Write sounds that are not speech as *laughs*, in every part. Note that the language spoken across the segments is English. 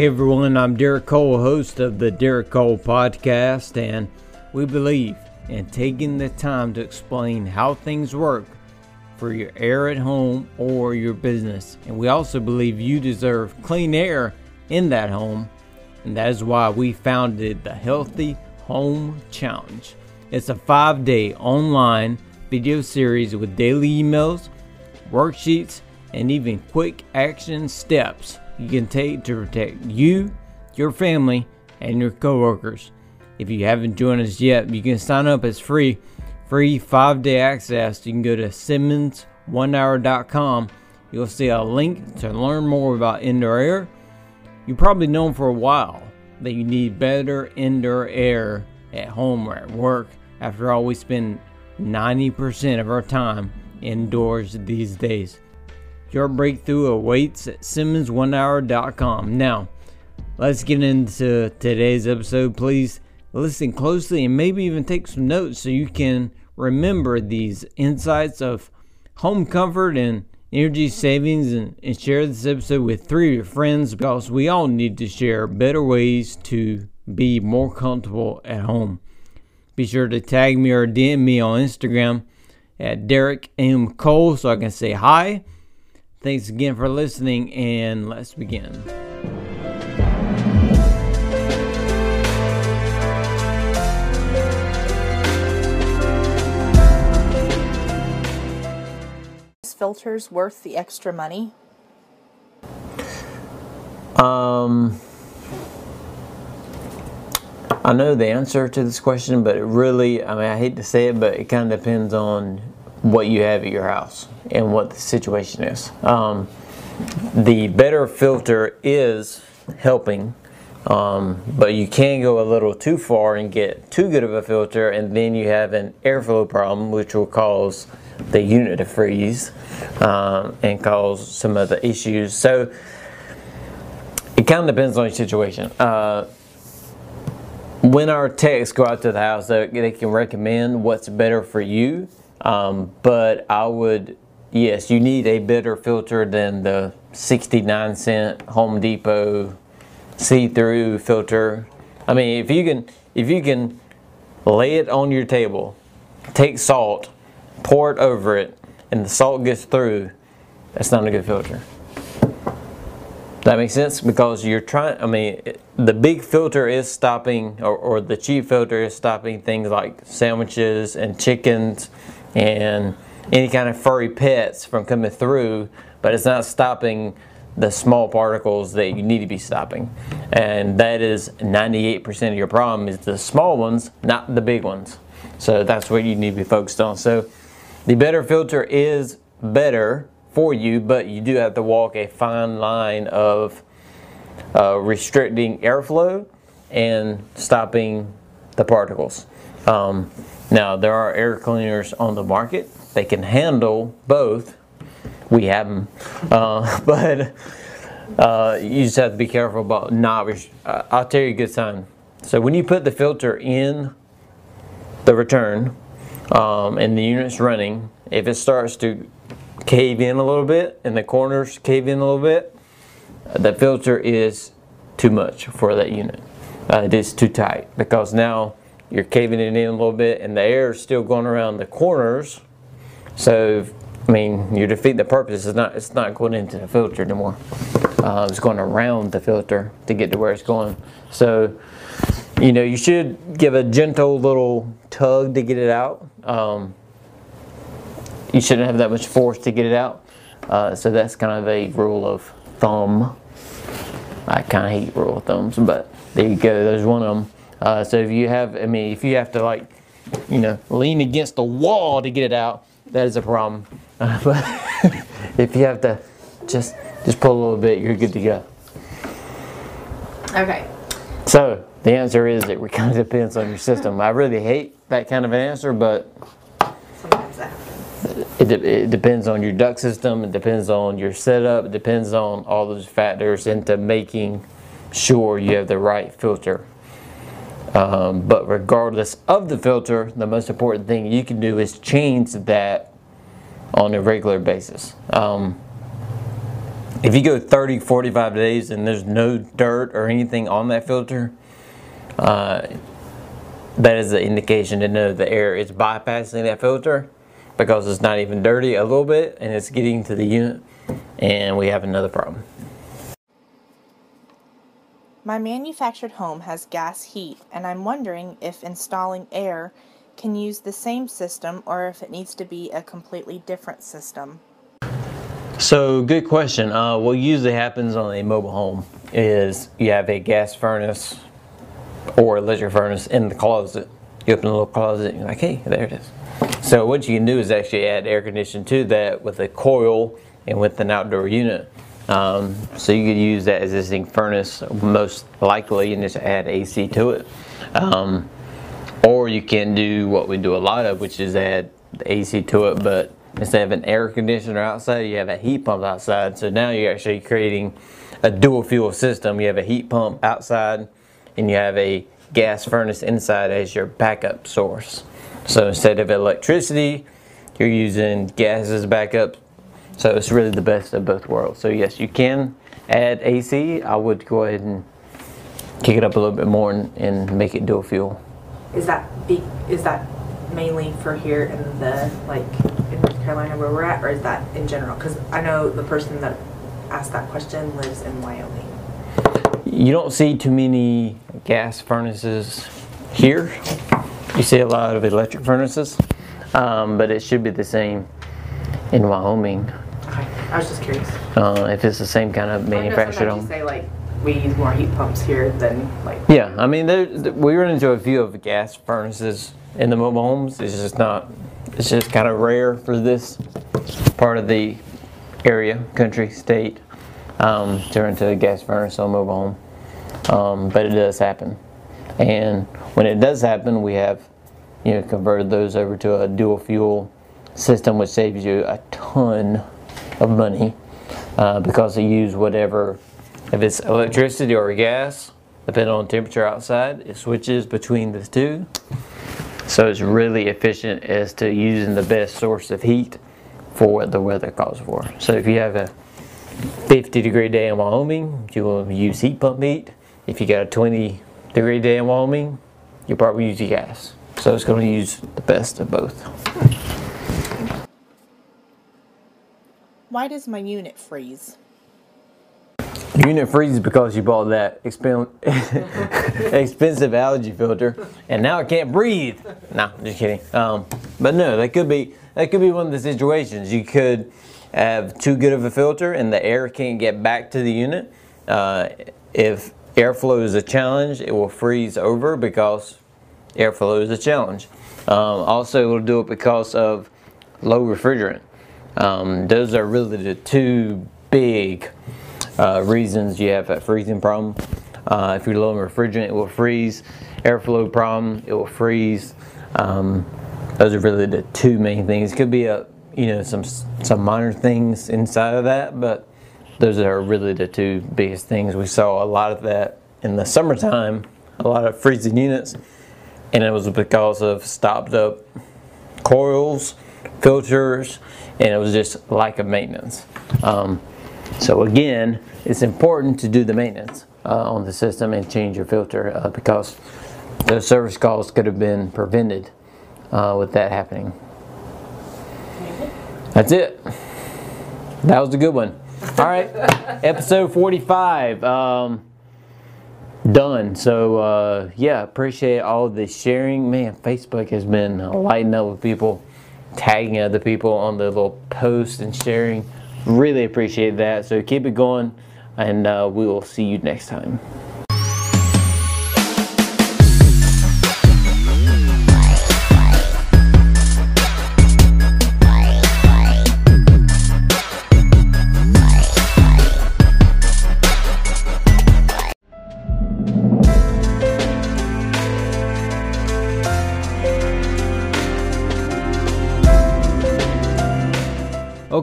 Hey everyone, I'm Derek Cole, host of the Derek Cole Podcast, and we believe in taking the time to explain how things work for your air at home or your business. And we also believe you deserve clean air in that home, and that is why we founded the Healthy Home Challenge. It's a five day online video series with daily emails, worksheets, and even quick action steps you can take to protect you, your family, and your coworkers. If you haven't joined us yet, you can sign up as free, free five day access. You can go to SimmonsOneHour.com. You'll see a link to learn more about indoor air. You've probably known for a while that you need better indoor air at home or at work. After all, we spend 90% of our time indoors these days. Your breakthrough awaits at SimmonsOneHour.com. Now, let's get into today's episode. Please listen closely and maybe even take some notes so you can remember these insights of home comfort and energy savings and, and share this episode with three of your friends because we all need to share better ways to be more comfortable at home. Be sure to tag me or DM me on Instagram at Derek M. Cole so I can say hi Thanks again for listening, and let's begin. filters worth the extra money? Um, I know the answer to this question, but it really, I mean, I hate to say it, but it kind of depends on what you have at your house and what the situation is. Um, the better filter is helping, um, but you can go a little too far and get too good of a filter, and then you have an airflow problem, which will cause the unit to freeze um, and cause some of the issues. So it kind of depends on your situation. Uh, when our techs go out to the house, they, they can recommend what's better for you um, but I would, yes, you need a better filter than the 69 cent Home Depot see-through filter. I mean, if you can, if you can lay it on your table, take salt, pour it over it, and the salt gets through, that's not a good filter. That makes sense because you're trying. I mean, the big filter is stopping, or, or the cheap filter is stopping things like sandwiches and chickens and any kind of furry pets from coming through, but it's not stopping the small particles that you need to be stopping. And that is 98% of your problem is the small ones, not the big ones. So that's what you need to be focused on. So the better filter is better for you, but you do have to walk a fine line of uh, restricting airflow and stopping the particles. Um, now, there are air cleaners on the market. They can handle both. We have them. Uh, *laughs* but uh, you just have to be careful about not. Uh, I'll tell you a good sign. So when you put the filter in the return um, and the unit's running, if it starts to cave in a little bit and the corners cave in a little bit, the filter is too much for that unit. Uh, it is too tight because now you're caving it in a little bit and the air is still going around the corners. So, I mean, you defeat the purpose. It's not, it's not going into the filter anymore. Uh, it's going around the filter to get to where it's going. So, you know, you should give a gentle little tug to get it out. Um, you shouldn't have that much force to get it out. Uh, so that's kind of a rule of thumb. I kind of hate rule of thumbs, but there you go. There's one of them. Uh, so if you have, I mean, if you have to like, you know, lean against the wall to get it out, that is a problem. *laughs* Uh, but *laughs* if you have to just just pull a little bit, you're good to go. Okay. So the answer is it kind of depends on your system. I really hate that kind of an answer, but sometimes that it, it depends on your duct system. It depends on your setup. It depends on all those factors into making sure you have the right filter um, but regardless of the filter, the most important thing you can do is change that on a regular basis. Um, if you go 30, 45 days and there's no dirt or anything on that filter, uh, that is the indication to know the air is bypassing that filter because it's not even dirty a little bit and it's getting to the unit and we have another problem. My manufactured home has gas heat and I'm wondering if installing air can use the same system or if it needs to be a completely different system. So good question. Uh, what usually happens on a mobile home is you have a gas furnace or electric furnace in the closet. You open a little closet and you're like, hey, there it is. So what you can do is actually add air conditioning to that with a coil and with an outdoor unit. Um, so you could use that existing furnace most likely and just add AC to it. Um, or you can do what we do a lot of, which is add AC to it, but instead of an air conditioner outside, you have a heat pump outside. So now you're actually creating a dual fuel system. You have a heat pump outside and you have a gas furnace inside as your backup source. So instead of electricity, you're using gas as backup. So it's really the best of both worlds. So yes, you can add AC. I would go ahead and kick it up a little bit more and, and make it dual fuel. Is that is that mainly for here in the like in North Carolina where we're at, or is that in general? Because I know the person that asked that question lives in Wyoming. You don't see too many gas furnaces here. You see a lot of electric furnaces, um, but it should be the same in Wyoming. Okay, I was just curious. Uh, if it's the same kind of I know manufactured home. say like we use more heat pumps here than like. Yeah, I mean, there, we run into a few of gas furnaces in the mobile homes. It's just not, it's just kind of rare for this part of the area, country, state, um, to run into a gas furnace on a mobile home. Um, but it does happen. And when it does happen, we have, you know, converted those over to a dual fuel system, which saves you a ton of money uh, because they use whatever, if it's electricity or gas, depending on temperature outside, it switches between the two. So it's really efficient as to using the best source of heat for what the weather calls for. So if you have a 50 degree day in Wyoming, you will use heat pump heat. If you got a 20 degree day in Wyoming, you probably use gas. So it's going to use the best of both. Why does my unit freeze? Unit freezes because you bought that expen- *laughs* expensive allergy filter, and now it can't breathe. No, just kidding. Um, but no, that could be that could be one of the situations. You could have too good of a filter, and the air can't get back to the unit. Uh, if airflow is a challenge, it will freeze over because airflow is a challenge. Um, also, it will do it because of low refrigerant. Um, those are really the two big uh, reasons you have that freezing problem. Uh, if you're low in refrigerant, it will freeze. Airflow problem, it will freeze. Um, those are really the two main things. Could be a you know some some minor things inside of that, but those are really the two biggest things. We saw a lot of that in the summertime, a lot of freezing units, and it was because of stopped up coils, filters, and it was just lack of maintenance. Um, so again, it's important to do the maintenance uh, on the system and change your filter uh, because those service calls could have been prevented uh, with that happening. That's it. That was a good one. All right, *laughs* episode 45. Um, done. So uh, yeah, appreciate all the sharing. Man, Facebook has been lighting up with people, tagging other people on the little post and sharing. Really appreciate that. So keep it going, and uh, we will see you next time.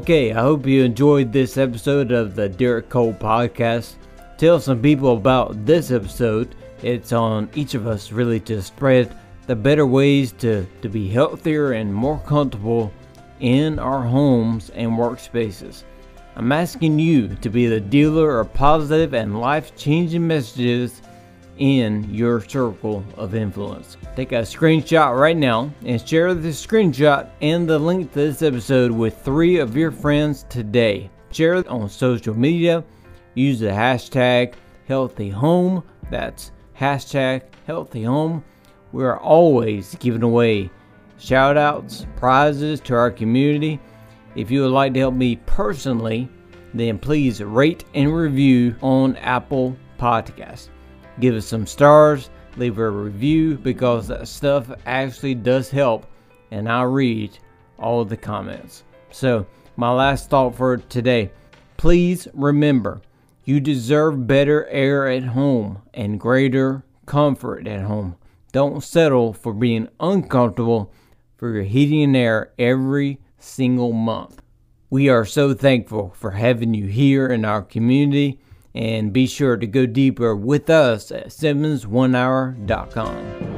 Okay, I hope you enjoyed this episode of the Derek Cole podcast. Tell some people about this episode. It's on each of us really to spread the better ways to, to be healthier and more comfortable in our homes and workspaces. I'm asking you to be the dealer of positive and life changing messages in your circle of influence. Take a screenshot right now and share the screenshot and the link to this episode with three of your friends today. Share it on social media. Use the hashtag healthy home. That's hashtag healthy home. We are always giving away shout outs, prizes to our community. If you would like to help me personally, then please rate and review on Apple Podcasts. Give us some stars, leave a review because that stuff actually does help, and I read all the comments. So, my last thought for today please remember you deserve better air at home and greater comfort at home. Don't settle for being uncomfortable for your heating and air every single month. We are so thankful for having you here in our community and be sure to go deeper with us at SimmonsOneHour.com.